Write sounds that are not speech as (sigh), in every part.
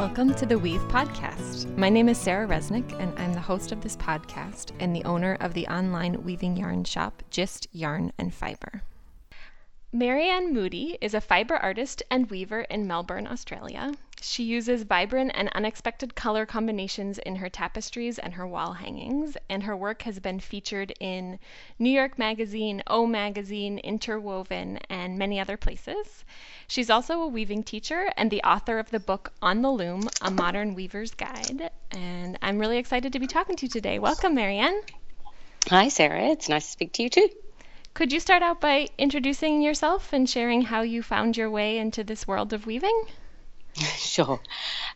Welcome to the Weave Podcast. My name is Sarah Resnick, and I'm the host of this podcast and the owner of the online weaving yarn shop, Gist Yarn and Fiber. Maryanne Moodie is a fiber artist and weaver in Melbourne, Australia. She uses vibrant and unexpected color combinations in her tapestries and her wall hangings, and her work has been featured in New York Magazine, O Magazine, Interwoven, and many other places. She's also a weaving teacher and the author of the book On the Loom, A Modern Weaver's Guide. And I'm really excited to be talking to you today. Welcome, Maryanne. Hi, Sarah. It's nice to speak to you too. Could you start out by introducing yourself and sharing how you found your way into this world of weaving? (laughs) Sure.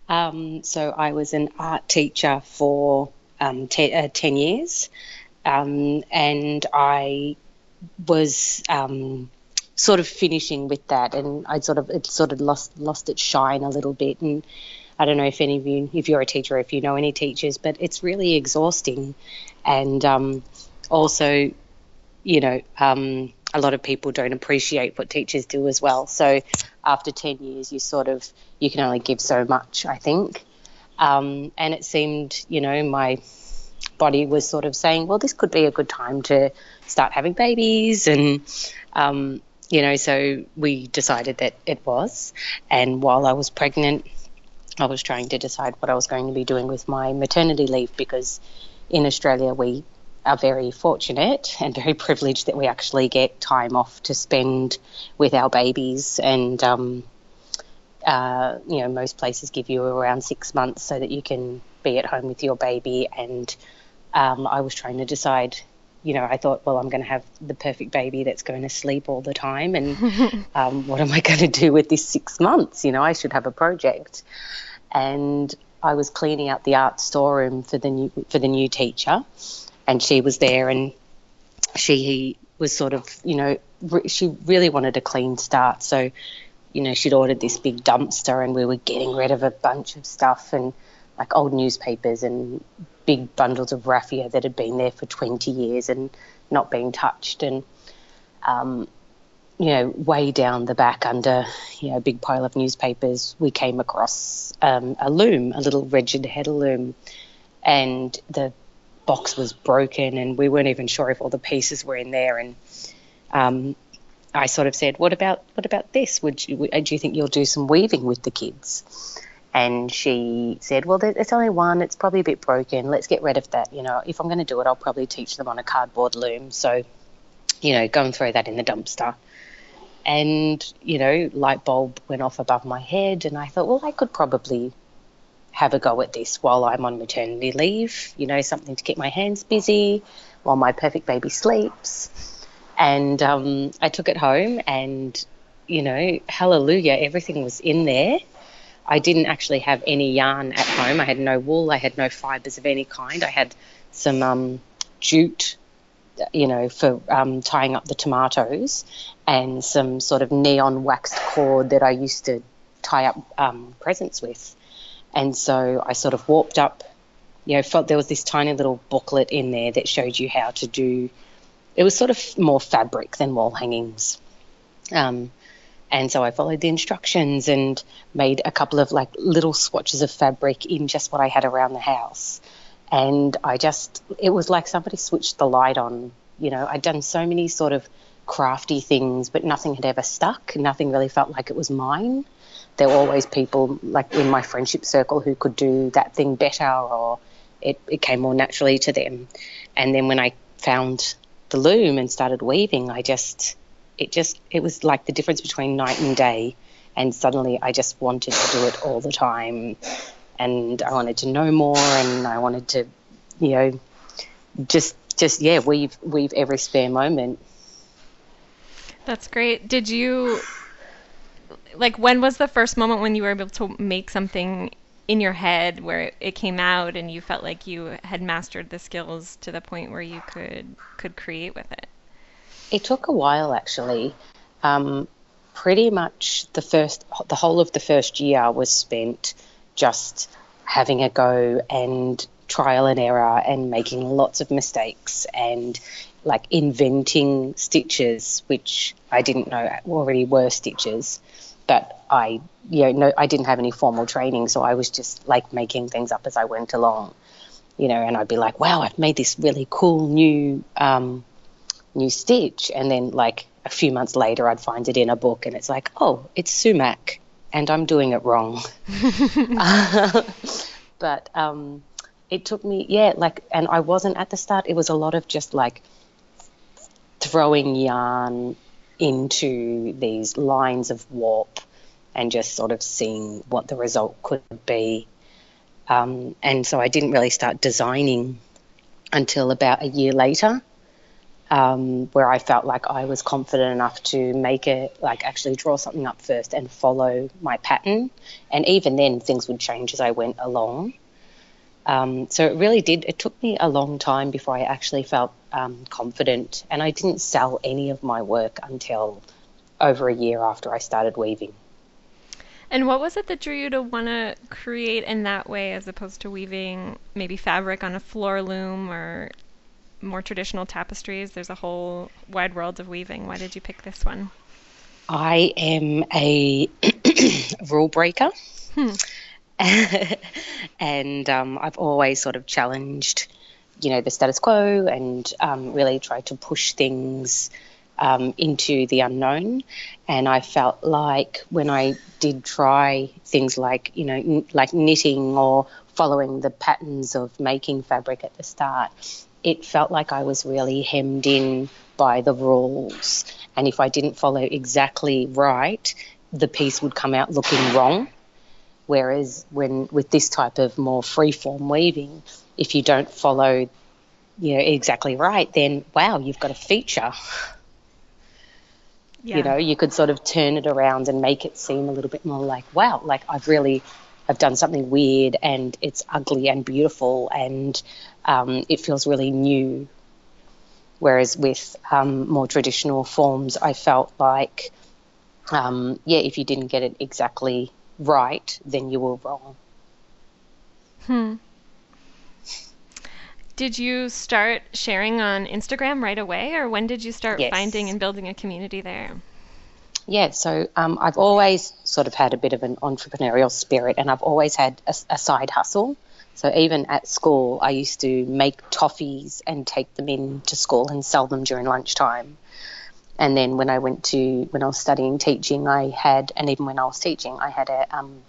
Um, so I was an art teacher for um, te- uh, 10 years, um, and I was um, sort of finishing with that, and I sort of it sort of lost lost its shine a little bit. And I don't know if any of you, if you're a teacher, if you know any teachers, but it's really exhausting, and um, also you know, um, a lot of people don't appreciate what teachers do as well. So after 10 years, you sort of, you can only give so much, I think. Um, and it seemed, you know, my body was sort of saying, well, this could be a good time to start having babies. And, um, you know, so we decided that it was. And while I was pregnant, I was trying to decide what I was going to be doing with my maternity leave because in Australia we are very fortunate and very (laughs) privileged that we actually get time off to spend with our babies. And, um, uh, you know, most places give you around six months so that you can be at home with your baby. And um, I was trying to decide, you know, I thought, well, I'm going to have the perfect baby that's going to sleep all the time. And (laughs) um, what am I going to do with this six months? You know, I should have a project. And I was cleaning out the art storeroom for the new for the new teacher, and she was there and she was sort of, you know, re- she really wanted a clean start. So, you know, she'd ordered this big dumpster and we were getting rid of a bunch of stuff and like old newspapers and big bundles of raffia that had been there for 20 years and not being touched. And, um, you know, way down the back under, you know, a big pile of newspapers, we came across um, a loom, a little rigid heddle loom. And the box was broken and we weren't even sure if all the pieces were in there. And um, I sort of said, "What about what about this? Would you, do you think you'll do some weaving with the kids?" And she said, "Well, it's only one. It's probably a bit broken. Let's get rid of that. You know, if I'm going to do it, I'll probably teach them on a cardboard loom. So, you know, go and throw that in the dumpster." And you know, light bulb went off above my head, and I thought, well, I could probably have a go at this while I'm on maternity leave, you know, something to keep my hands busy while my perfect baby sleeps. And um, I took it home, and, you know, hallelujah, everything was in there. I didn't actually have any yarn at home. I had no wool, I had no fibres of any kind. I had some um, jute, you know, for um, tying up the tomatoes, and some sort of neon waxed cord that I used to tie up um, presents with. And so I sort of warped up, you know, felt there was this tiny little booklet in there that showed you how to do. It was sort of more fabric than wall hangings. Um, and so I followed the instructions and made a couple of like little swatches of fabric in just what I had around the house. And I just, it was like somebody switched the light on. You know, I'd done so many sort of crafty things, but nothing had ever stuck. Nothing really felt like it was mine there were always people like in my friendship circle who could do that thing better or it, it came more naturally to them. And then when I found the loom and started weaving, I just, it just, it was like the difference between night and day. And suddenly I just wanted to do it all the time. And I wanted to know more and I wanted to, you know, just, just, yeah, weave, weave every spare moment. That's great. Did you like when was the first moment when you were able to make something in your head where it came out and you felt like you had mastered the skills to the point where you could could create with it? It took a while actually. Um, pretty much the first the whole of the first year was spent just having a go and trial and error and making lots of mistakes and like inventing stitches which I didn't know already were stitches but I, you know, no, I didn't have any formal training, so I was just like making things up as I went along, you know, and I'd be like, wow, I've made this really cool new, um, new stitch, and then like a few months later, I'd find it in a book, and it's like, oh, it's sumac, and I'm doing it wrong. (laughs) (laughs) but um, it took me, yeah, like, and I wasn't at the start. It was a lot of just like throwing yarn into these lines of warp and just sort of seeing what the result could be. Um, and so I didn't really start designing until about a year later, um, where I felt like I was confident enough to make it, like actually draw something up first and follow my pattern. And even then, things would change as I went along. Um, so it really did. It took me a long time before I actually felt um, confident, and I didn't sell any of my work until over a year after I started weaving. And what was it that drew you to want to create in that way as opposed to weaving maybe fabric on a floor loom or more traditional tapestries? There's a whole wide world of weaving. Why did you pick this one? I am a (coughs) rule breaker. Hmm. (laughs) and um, I've always sort of challenged, you know, the status quo and um, really tried to push things um, into the unknown. And I felt like when I did try things like, you know, n- like knitting or following the patterns of making fabric at the start, it felt like I was really hemmed in by the rules. And if I didn't follow exactly right, the piece would come out looking wrong. Whereas when with this type of more free-form weaving, if you don't follow, you know, exactly right, then wow, you've got a feature. Yeah. You know, you could sort of turn it around and make it seem a little bit more like, wow, like I've really have done something weird and it's ugly and beautiful and um, it feels really new. Whereas with um, more traditional forms, I felt like, um, yeah, if you didn't get it exactly right, then you were wrong. Hmm. Did you start sharing on Instagram right away, or when did you start yes. finding and building a community there? Yeah, so um, I've always sort of had a bit of an entrepreneurial spirit, and I've always had a, a side hustle. So even at school, I used to make toffees and take them in to school and sell them during lunchtime. And then when I went to when I was studying teaching, I had, and even when I was teaching, I had a um,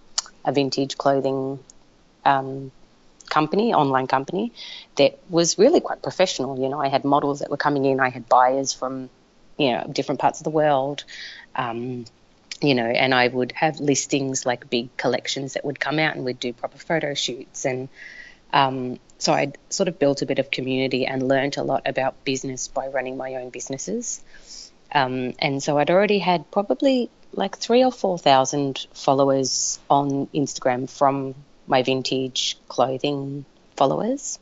a vintage clothing um, company, online company, that was really quite professional. You know, I had models that were coming in, I had buyers from, you know, different parts of the world. Um, you know, and I would have listings like big collections that would come out and we'd do proper photo shoots. And um, so I'd sort of built a bit of community and learned a lot about business by running my own businesses. Um, and so I'd already had probably like three or 4,000 followers on Instagram from my vintage clothing followers.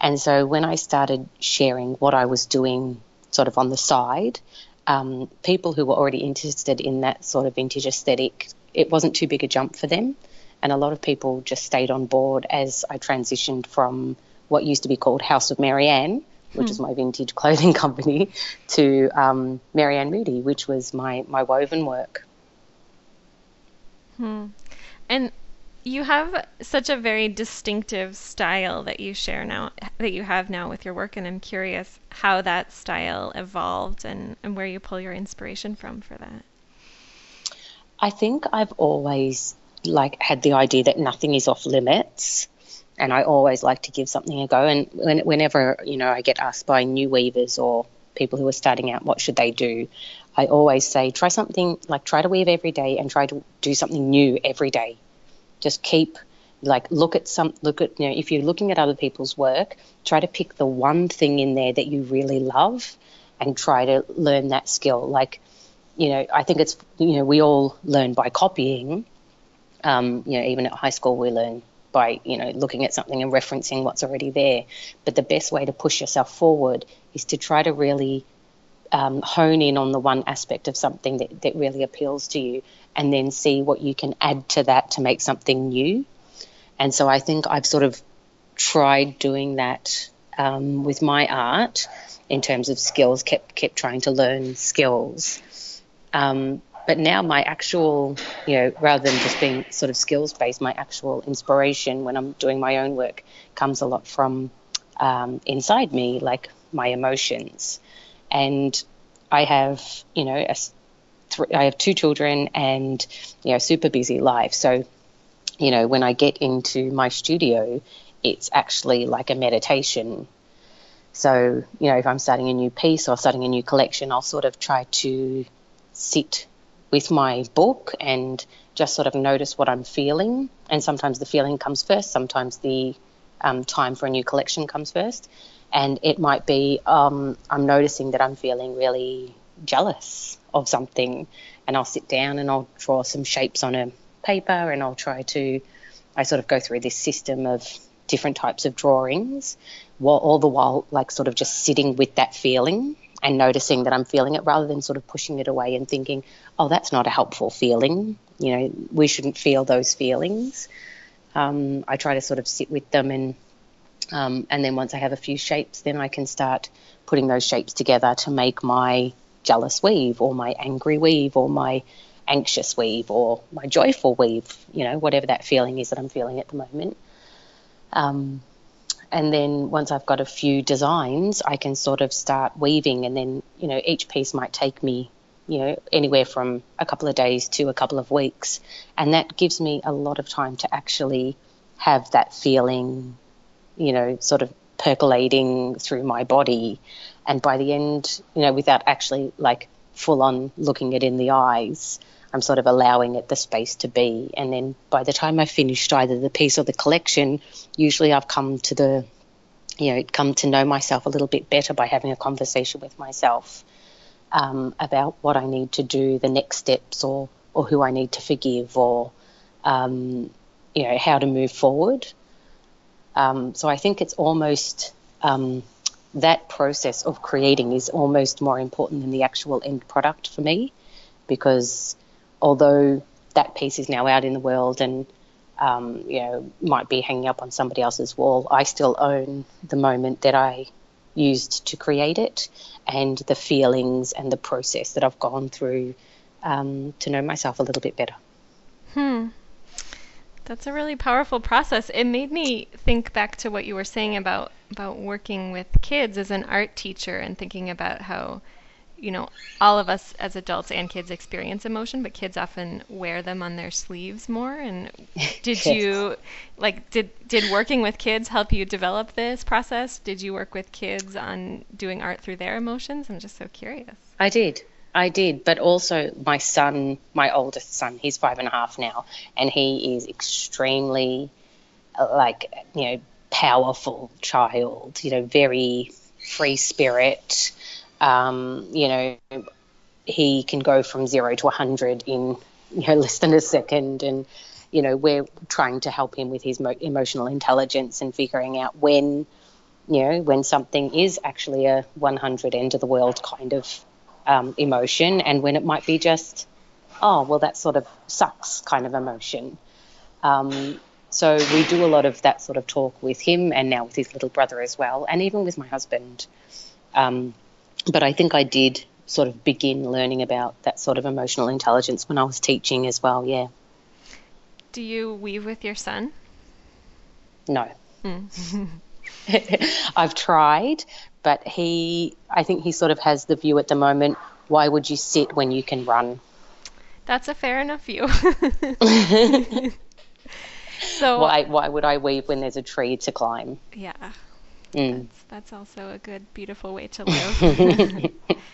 And so when I started sharing what I was doing sort of on the side, um, people who were already interested in that sort of vintage aesthetic, it wasn't too big a jump for them. And a lot of people just stayed on board as I transitioned from what used to be called House of Maryanne, which hmm. is my vintage (laughs) clothing company, to um, Maryanne Moodie, which was my, my woven work. Hmm. And you have such a very distinctive style that you share now, that you have now with your work, and I'm curious how that style evolved and, and where you pull your inspiration from for that. I think I've always like had the idea that nothing is off limits and I always like to give something a go. And when, whenever you know I get asked by new weavers or people who are starting out, what should they do? I always say try something like try to weave every day and try to do something new every day. Just keep like look at some look at you know if you're looking at other people's work, try to pick the one thing in there that you really love and try to learn that skill. Like you know I think it's you know we all learn by copying. Um, you know even at high school we learn by you know looking at something and referencing what's already there. But the best way to push yourself forward is to try to really um, hone in on the one aspect of something that, that really appeals to you and then see what you can add to that to make something new. And so I think I've sort of tried doing that um, with my art in terms of skills, kept kept trying to learn skills. Um, but now my actual, you know, rather than just being sort of skills based, my actual inspiration when I'm doing my own work comes a lot from um, inside me, like my emotions. And I have, you know, a, th- I have two children and, you know, super busy life. So, you know, when I get into my studio, it's actually like a meditation. So, you know, if I'm starting a new piece or starting a new collection, I'll sort of try to sit with my book and just sort of notice what I'm feeling. And sometimes the feeling comes first, sometimes the um, time for a new collection comes first. And it might be um, I'm noticing that I'm feeling really jealous of something, and I'll sit down and I'll draw some shapes on a paper and I'll try to, I sort of go through this system of different types of drawings, while all the while like sort of just sitting with that feeling and noticing that I'm feeling it rather than sort of pushing it away and thinking, oh, that's not a helpful feeling. You know, we shouldn't feel those feelings. Um, I try to sort of sit with them and um, and then once I have a few shapes, then I can start putting those shapes together to make my jealous weave or my angry weave or my anxious weave or my joyful weave, you know, whatever that feeling is that I'm feeling at the moment. Um, and then once I've got a few designs, I can sort of start weaving, and then you know each piece might take me, you know, anywhere from a couple of days to a couple of weeks, and that gives me a lot of time to actually have that feeling, you know, sort of percolating through my body, and by the end, you know, without actually like full on looking it in the eyes, I'm sort of allowing it the space to be. And then by the time I've finished either the piece or the collection, usually I've come to the, you know, come to know myself a little bit better by having a conversation with myself um, about what I need to do, the next steps, or or who I need to forgive, or um, you know how to move forward. Um, so I think it's almost um, that process of creating is almost more important than the actual end product for me, because although that piece is now out in the world and um, you know might be hanging up on somebody else's wall, I still own the moment that I used to create it and the feelings and the process that I've gone through um, to know myself a little bit better. Hmm. That's a really powerful process. It made me think back to what you were saying about about working with kids as an art teacher and thinking about how you know, all of us as adults and kids experience emotion, but kids often wear them on their sleeves more. And (laughs) did you, like, did did working with kids help you develop this process? Did you work with kids on doing art through their emotions? I'm just so curious. I did. I did, but also my son, my oldest son, he's five and a half now, and he is extremely, like, you know, powerful child, you know, very free spirit, um, you know, he can go from zero to 100 in you know (laughs) less than a second and you know we're trying to help him with his mo- emotional intelligence and figuring out when you know when something is actually a 100 end of the world kind of um, emotion and when it might be just oh well that sort of sucks kind of emotion um, so we do a lot of that sort of talk with him and now with his little brother as well and even with my husband um, but I think I did sort of begin learning about that sort of emotional intelligence when I was teaching as well, yeah. Do you weave with your son? No. Mm. (laughs) (laughs) I've tried, but he, I think he sort of has the view at the moment why would you sit when you can run? That's a fair enough view. (laughs) so why why would I weave when there's a tree to climb? Yeah. Mm. That's, that's also a good, beautiful way to live. (laughs)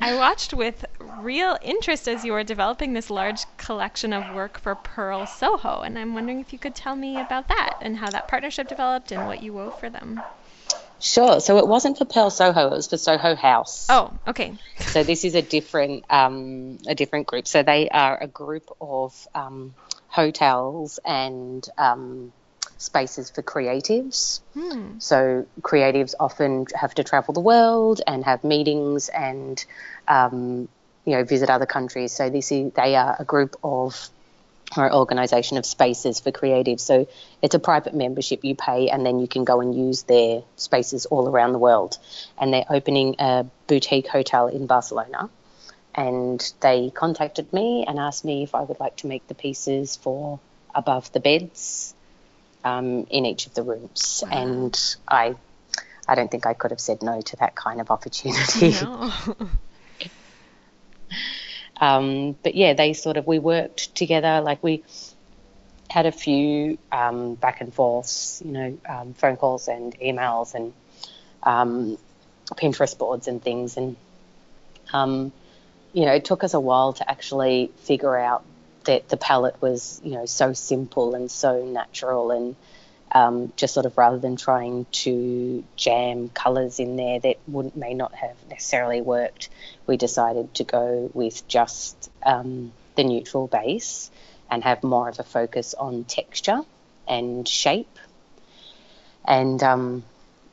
I watched with real interest as you were developing this large collection of work for Pearl Soho, and I'm wondering if you could tell me about that and how that partnership developed and what you wove for them. Sure. So it wasn't for Pearl Soho; it was for Soho House. Oh, okay. so this is a different um, a different group. So they are a group of um, hotels and um, spaces for creatives. Hmm. So creatives often have to travel the world and have meetings and um, you know visit other countries. So this is they are a group of or organisation of spaces for creatives. So it's a private membership you pay, and then you can go and use their spaces all around the world. And they're opening a boutique hotel in Barcelona, and they contacted me and asked me if I would like to make the pieces for above the beds um, in each of the rooms. Wow. And I, I don't think I could have said no to that kind of opportunity. No. (laughs) (laughs) um, but yeah, they sort of we worked together. Like we had a few um, back and forths, you know, um, phone calls and emails and um, Pinterest boards and things, and um, you know, it took us a while to actually figure out that the palette was, you know, so simple and so natural and um, just sort of rather than trying to jam colours in there that would may not have necessarily worked, we decided to go with just um, the neutral base and have more of a focus on texture and shape. And um,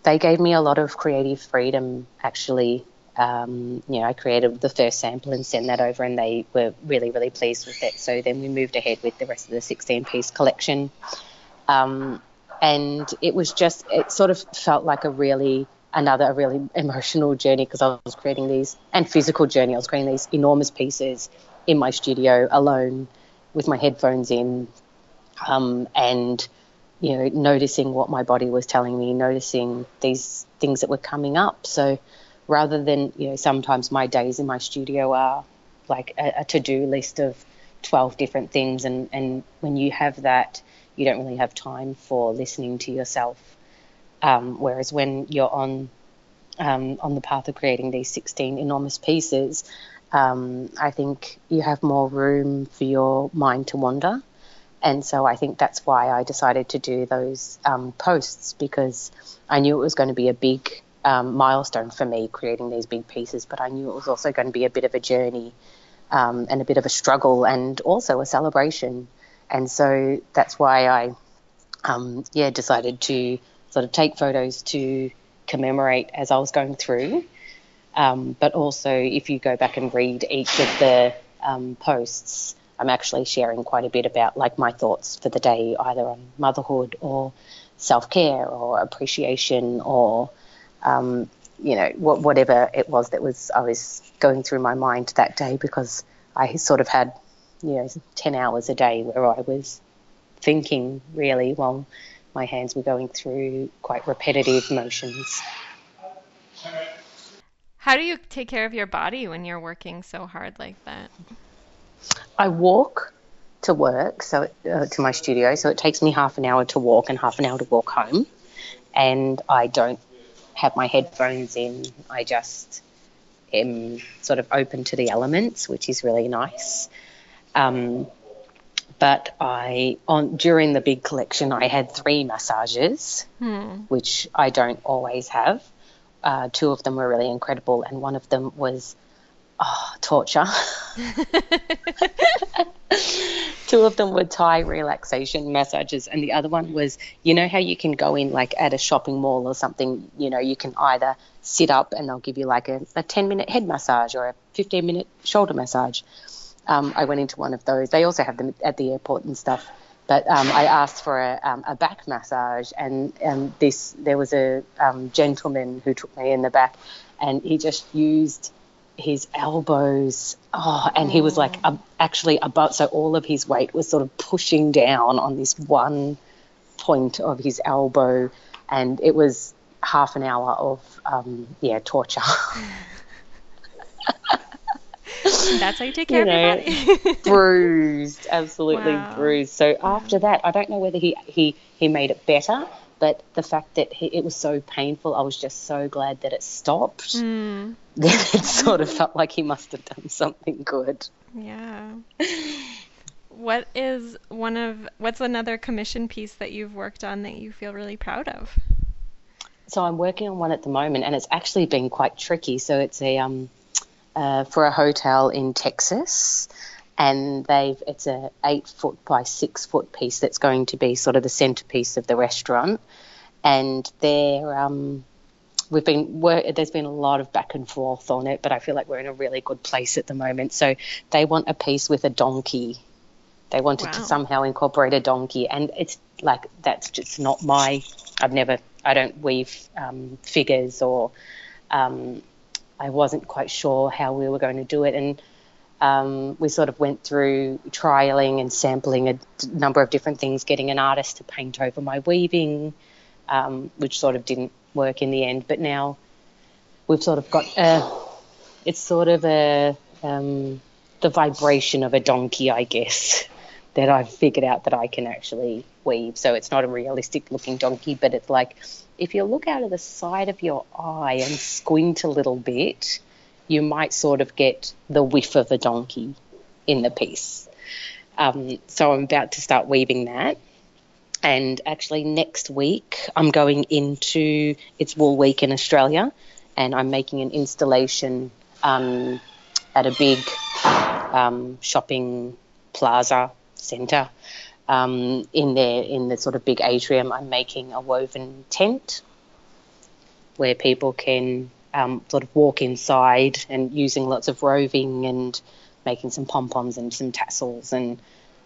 they gave me a lot of creative freedom actually um, you know, I created the first sample and sent that over, and they were really, really pleased with it. So then we moved ahead with the rest of the 16 piece collection. Um, and it was just, it sort of felt like a really, another a really emotional journey because I was creating these, and physical journey. I was creating these enormous pieces in my studio alone with my headphones in um, and, you know, noticing what my body was telling me, noticing these things that were coming up. So, rather than you know sometimes my days in my studio are like a, a to-do list of 12 different things and and when you have that you don't really have time for listening to yourself um, whereas when you're on um, on the path of creating these 16 enormous pieces um, I think you have more room for your mind to wander and so I think that's why I decided to do those um, posts because I knew it was going to be a big um, milestone for me creating these big pieces, but I knew it was also going to be a bit of a journey um, and a bit of a struggle and also a celebration. And so that's why I, um, yeah, decided to sort of take photos to commemorate as I was going through. Um, but also, if you go back and read each of the um, posts, I'm actually sharing quite a bit about like my thoughts for the day, either on motherhood or self care or appreciation or um, you know, whatever it was that was I was going through my mind that day because I sort of had, you know, 10 hours a day where I was thinking really while my hands were going through quite repetitive motions. How do you take care of your body when you're working so hard like that? I walk to work, so uh, to my studio, so it takes me half an hour to walk and half an hour to walk home. And I don't have my headphones in. I just am sort of open to the elements, which is really nice. Um, but I on during the big collection, I had three massages, hmm. which I don't always have. Uh, two of them were really incredible, and one of them was oh, torture. (laughs) (laughs) Two of them were Thai relaxation massages, and the other one was, you know, how you can go in like at a shopping mall or something, you know, you can either sit up and they'll give you like a, a 10 minute head massage or a 15 minute shoulder massage. Um, I went into one of those. They also have them at the airport and stuff. But um, I asked for a, um, a back massage, and um, this there was a um, gentleman who took me in the back, and he just used his elbows. Oh, and he was like uh, actually above, so all of his weight was sort of pushing down on this one point of his elbow, and it was half an hour of um, yeah torture. (laughs) (laughs) That's how you take care you know, of your body. (laughs) bruised, absolutely wow. bruised. So after that, I don't know whether he he he made it better but the fact that he, it was so painful, I was just so glad that it stopped. (laughs) Mm. it sort of felt like he must have done something good. Yeah. what is one of what's another commission piece that you've worked on that you feel really proud of? So I'm working on one at the moment, and it's actually been quite tricky. So it's a um, uh, for a hotel in Texas and they've it's a eight foot by six foot piece that's going to be sort of the centerpiece of the restaurant, and they're um, we've been there's been a lot of back and forth on it, but I feel like we're in a really good place at the moment. So they want a piece with a donkey. They wanted wow. to somehow incorporate a donkey, and it's like that's just not my. I've never I don't weave um, figures or um, I wasn't quite sure how we were going to do it, and um, we sort of went through trialing and sampling a number of different things, getting an artist to paint over my weaving, um, which sort of didn't work in the end. But now we've sort of got a, it's sort of a, um, the vibration of a donkey, I guess, (laughs) that I've figured out that I can actually weave. So it's not a realistic looking donkey, but it's like if you look out of the side of your eye and squint a little bit, you might sort of get the whiff of a donkey in the piece. Um, so I'm about to start weaving that. And actually, next week, I'm going into it's Wool Week in Australia, and I'm making an installation um, at a big um, shopping plaza centre um, in there in the sort of big atrium. I'm making a woven tent where people can um, sort of walk inside and using lots of roving and making some pom poms and some tassels and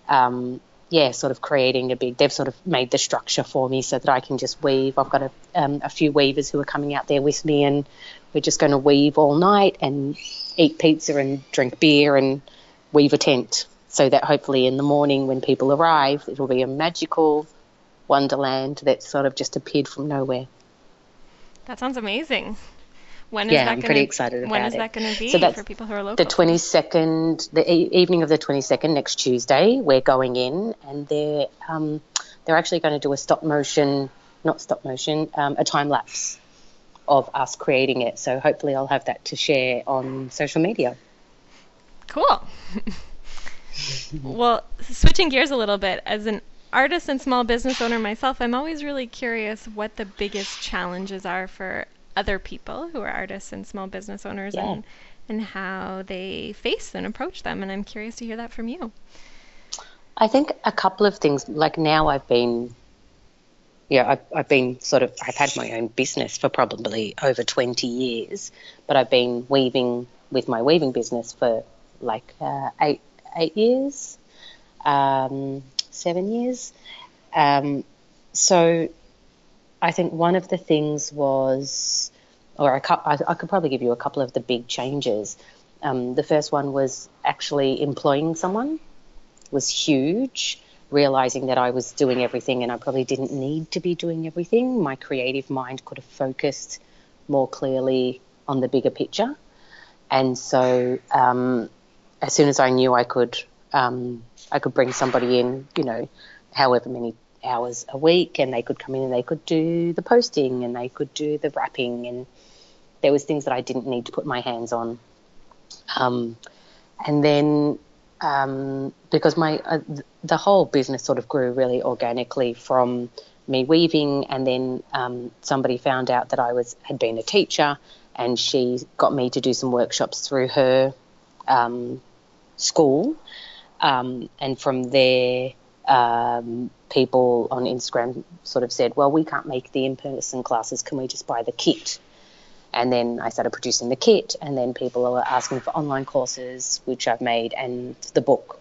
um, yeah, sort of creating a big. They've sort of made the structure for me so that I can just weave. I've got a, um, a few weavers who are coming out there with me, and we're just going to weave all night and eat pizza and drink beer and weave a tent so that hopefully in the morning when people arrive, it'll be a magical wonderland that sort of just appeared from nowhere. That sounds amazing. When is yeah, that I'm gonna, pretty excited about When is it. that going to be So that's for people who are local? The 22nd, the e- evening of the 22nd, next Tuesday, we're going in, and they're um, they're actually going to do a stop motion, not stop motion, um, a time lapse of us creating it. So hopefully, I'll have that to share on social media. Cool. (laughs) well, switching gears a little bit, as an artist and small business owner myself, I'm always really curious what the biggest challenges are for other people who are artists and small business owners Yeah. and and how they face and approach them and I'm curious to hear that from you. I think a couple of things. Like now, I've been, yeah, I've, I've been sort of, I've had my own business for probably over 20 years, but I've been weaving with my weaving business for like uh, eight eight years, um, seven years. Um, so I think one of the things was, or I, I, I could probably give you a couple of the big changes. Um, the first one was actually employing someone was huge. Realizing that I was doing everything and I probably didn't need to be doing everything. My creative mind could have focused more clearly on the bigger picture. And so, um, as soon as I knew I could, um, I could bring somebody in, you know, however many hours a week, and they could come in and they could do the posting and they could do the wrapping, and there was things that I didn't need to put my hands on. Um, and then um, because my uh, the whole business sort of grew really organically from me weaving, and then um, somebody found out that I was had been a teacher, and she got me to do some workshops through her um, school, um, and from there. Um, people on Instagram sort of said, "Well, we can't make the in-person classes. Can we just buy the kit?" And then I started producing the kit, and then people were asking for online courses, which I've made, and the book.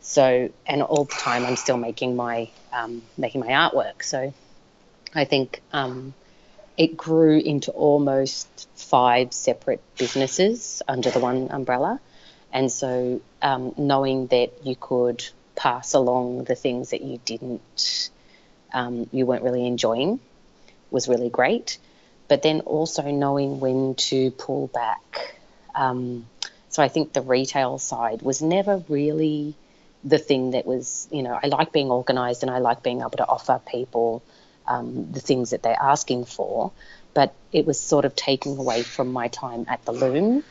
So, and all the time I'm still making my um, making my artwork. So, I think um, it grew into almost five separate businesses under the one umbrella. And so, um, knowing that you could pass along the things that you didn't, um, you weren't really enjoying, was really great but then also knowing when to pull back. Um, so I think the retail side was never really the thing that was, you know, I like being organized and I like being able to offer people um, the things that they're asking for, but it was sort of taking away from my time at the loom.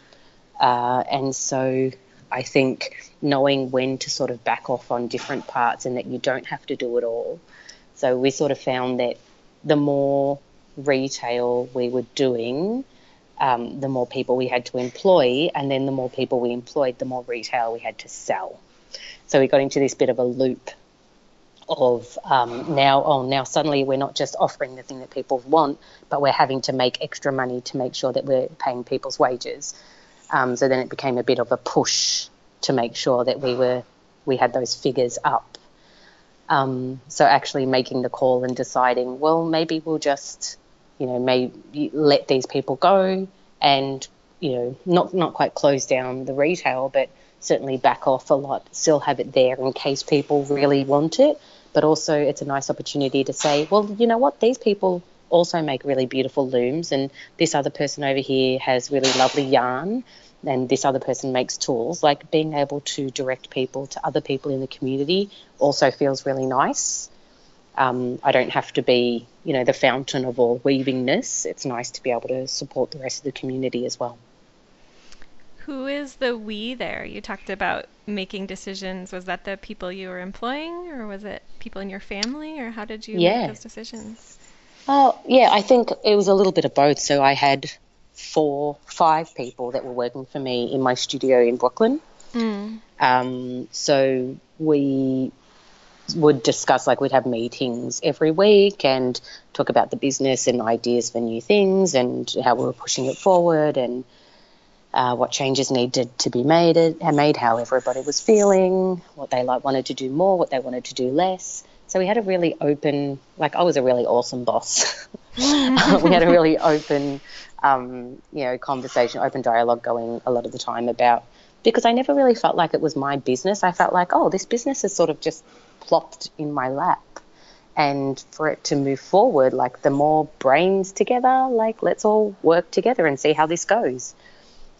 Uh, and so I think knowing when to sort of back off on different parts and that you don't have to do it all. So we sort of found that the more retail we were doing, um, the more people we had to employ, and then the more people we employed, the more retail we had to sell. So we got into this bit of a loop of um, now, oh, now suddenly we're not just offering the thing that people want, but we're having to make extra money to make sure that we're paying people's wages. Um, so then it became a bit of a push to make sure that we were we had those figures up. Um, so actually making the call and deciding, well, maybe we'll just, you know, maybe let these people go and, you know, not not quite close down the retail, but certainly back off a lot, still have it there in case people really want it. But also, it's a nice opportunity to say, well, you know what, these people also make really beautiful looms, and this other person over here has really lovely yarn, and this other person makes tools. Like being able to direct people to other people in the community also feels really nice. Um, I don't have to be, you know, the fountain of all weavingness. It's nice to be able to support the rest of the community as well. Who is the we there? You talked about making decisions. Was that the people you were employing, or was it people in your family, or how did you yeah. make those decisions? Oh, yeah, I think it was a little bit of both. So I had four, five people that were working for me in my studio in Brooklyn. Mm. Um, so we would discuss, like, we'd have meetings every week and talk about the business and ideas for new things and how we were pushing it forward and uh, what changes needed to be made, made, how everybody was feeling, what they like wanted to do more, what they wanted to do less. So we had a really open, like I was a really awesome boss. (laughs) we had a really open, um, you know, conversation, open dialogue going a lot of the time about because I never really felt like it was my business. I felt like, oh, this business is sort of just plopped in my lap. And for it to move forward, like the more brains together, like let's all work together and see how this goes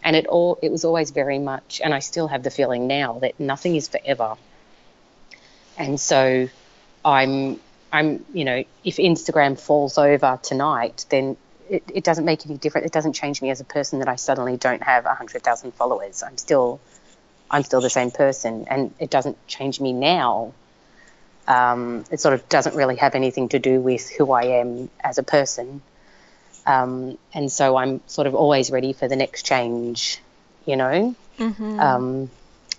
and it all it was always very much and I still have the feeling now that nothing is forever and so I'm I'm you know if Instagram falls over tonight then it, it doesn't make any difference it doesn't change me as a person that I suddenly don't have 100,000 followers I'm still I'm still the same person and it doesn't change me now um, it sort of doesn't really have anything to do with who I am as a person um, and so I'm sort of always ready for the next change, you know. Mm-hmm. Um,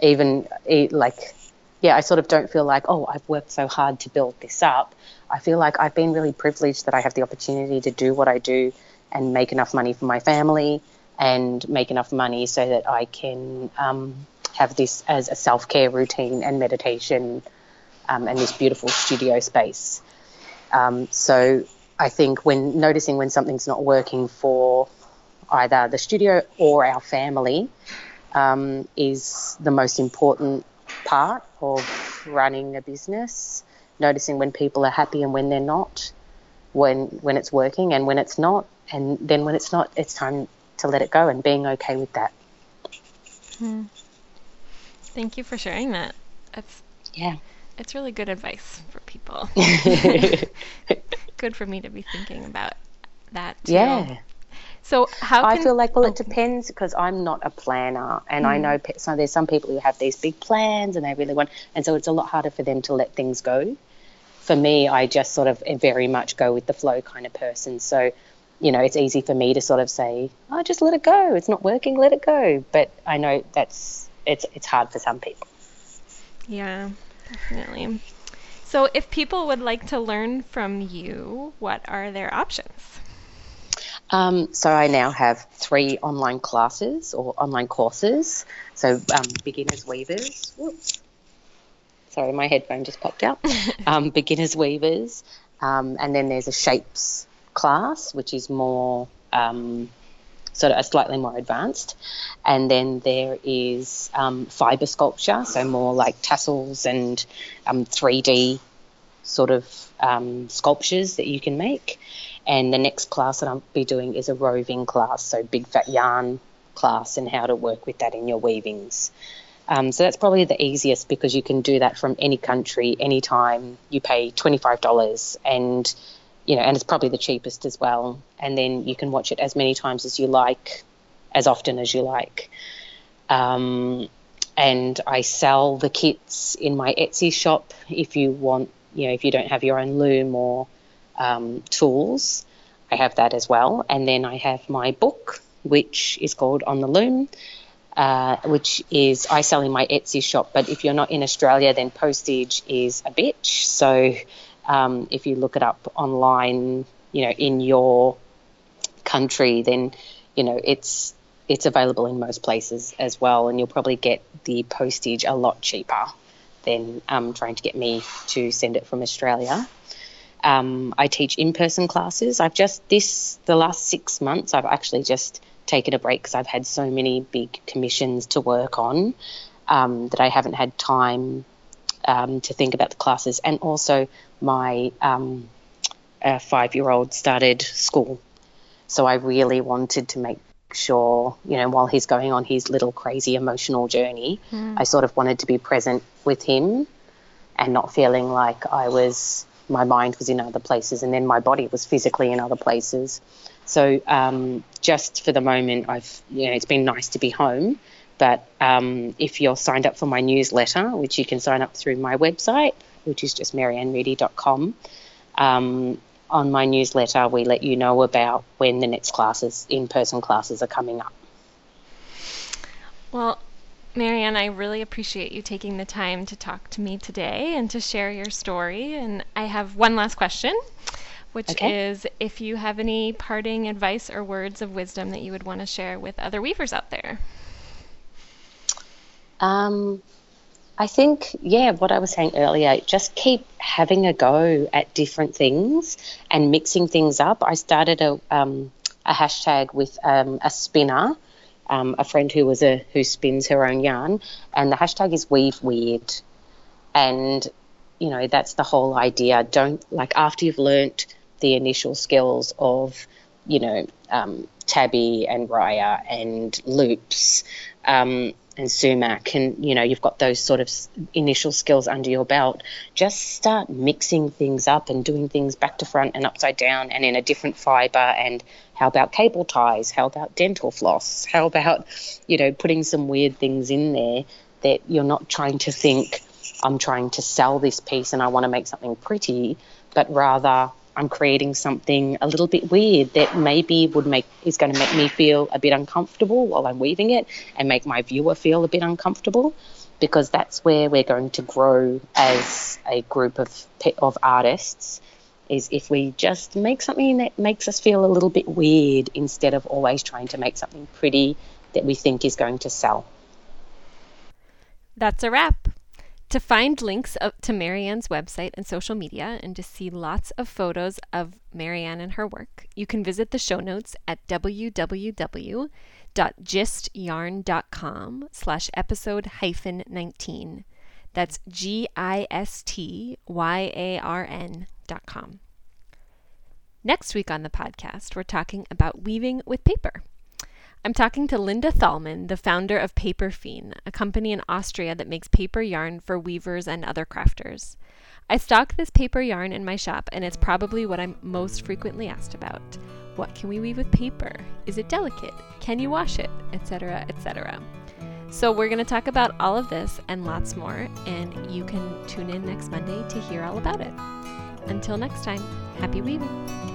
even like, yeah, I sort of don't feel like, oh, I've worked so hard to build this up. I feel like I've been really privileged that I have the opportunity to do what I do and make enough money for my family and make enough money so that I can um, have this as a self care routine and meditation um, and this beautiful studio space. Um, so I think when noticing when something's not working for either the studio or our family um, is the most important part of running a business. Noticing when people are happy and when they're not, when when it's working and when it's not, and then when it's not, it's time to let it go and being okay with that. Hmm. Thank you for sharing that. That's yeah. It's really good advice for people. (laughs) (laughs) good for me to be thinking about that too. Yeah. So how I feel like well, it depends because I'm not a planner, and mm. I know so there's some people who have these big plans and they really want, and so it's a lot harder for them to let things go. For me, I just sort of very much go with the flow kind of person. So, you know, it's easy for me to sort of say, "Oh, just let it go. It's not working. Let it go." But I know that's it's it's hard for some people. Yeah, definitely. So, if people would like to learn from you, what are their options? Um, so, I now have three online classes or online courses. So, um, beginners weavers. Whoops. Sorry, my headphone just popped out. (laughs) um, beginners weavers. Um, and then there's a shapes class, which is more um, sort of a slightly more advanced. And then there is um, fiber sculpture, so more like tassels and um, 3D sort of um, sculptures that you can make. And the next class that I'll be doing is a roving class, so big fat yarn class and how to work with that in your weavings. Um, so that's probably the easiest because you can do that from any country, anytime. You pay $25 and you know, and it's probably the cheapest as well. And then you can watch it as many times as you like, as often as you like. Um, and I sell the kits in my Etsy shop if you want, you know, if you don't have your own loom or um, tools, I have that as well. And then I have my book, which is called On the Loom. Uh, which is I sell in my Etsy shop, but if you're not in Australia, then postage is a bitch. So um, if you look it up online, you know, in your country, then you know it's it's available in most places as well, and you'll probably get the postage a lot cheaper than um, trying to get me to send it from Australia. Um, I teach in-person classes. I've just this the last six months. I've actually just taken a break because I've had so many big commissions to work on. um, that I haven't had time um, to think about the classes. And also, my um, five year old started school. So I really wanted to make sure, you know, while he's going on his little crazy emotional journey, mm. I sort of wanted to be present with him and not feeling like I was, my mind was in other places and then my body was physically in other places. So um, just for the moment, I've, you know, it's been nice to be home. But um, if you're signed up for my newsletter, which you can sign up through my website, which is just maryannemoodie.com, um, on my newsletter, we let you know about when the next classes, in person classes, are coming up. Well, Maryanne, I really appreciate you taking the time to talk to me today and to share your story. And I have one last question, which okay. is if you have any parting advice or words of wisdom that you would want to share with other weavers out there. Um, I think, yeah, what I was saying earlier, just keep having a go at different things and mixing things up. I started a, um, a hashtag with um, a spinner, um, a friend who was a who spins her own yarn, and the hashtag is weave weird, and you know that's the whole idea. Don't like after you've learnt the initial skills of, you know, um, tabby and rya and loops. Um, and soumak and you know you've got those sort of initial skills under your belt just start mixing things up and doing things back to front and upside down and in a different fiber. And how about cable ties? How about dental floss? (laughs) How about you know putting some weird things in there that you're not trying to think i'm trying to sell this piece and i want to make something pretty but rather I'm creating something a little bit weird that maybe would make is going to make me feel a bit uncomfortable while I'm weaving it and make my viewer feel a bit uncomfortable because that's where we're going to grow as a group of of artists is if we just make something that makes us feel a little bit weird instead of always trying to make something pretty that we think is going to sell. That's a wrap. To find links to Maryanne's website and social media and to see lots of photos of Marianne and her work, you can visit the show notes at www.gistyarn.com slash episode hyphen 19. That's G-I-S-T-Y-A-R-N dot com. Next week on the podcast, we're talking about weaving with paper. I'm talking to Linda Thalmann, the founder of Paperfine, a company in Austria that makes paper yarn for weavers and other crafters. I stock this paper yarn in my shop, and it's probably what I'm most frequently asked about. What can we weave with paper? Is it delicate? Can you wash it? Etc., etc. So, we're going to talk about all of this and lots more, and you can tune in next Monday to hear all about it. Until next time, happy weaving!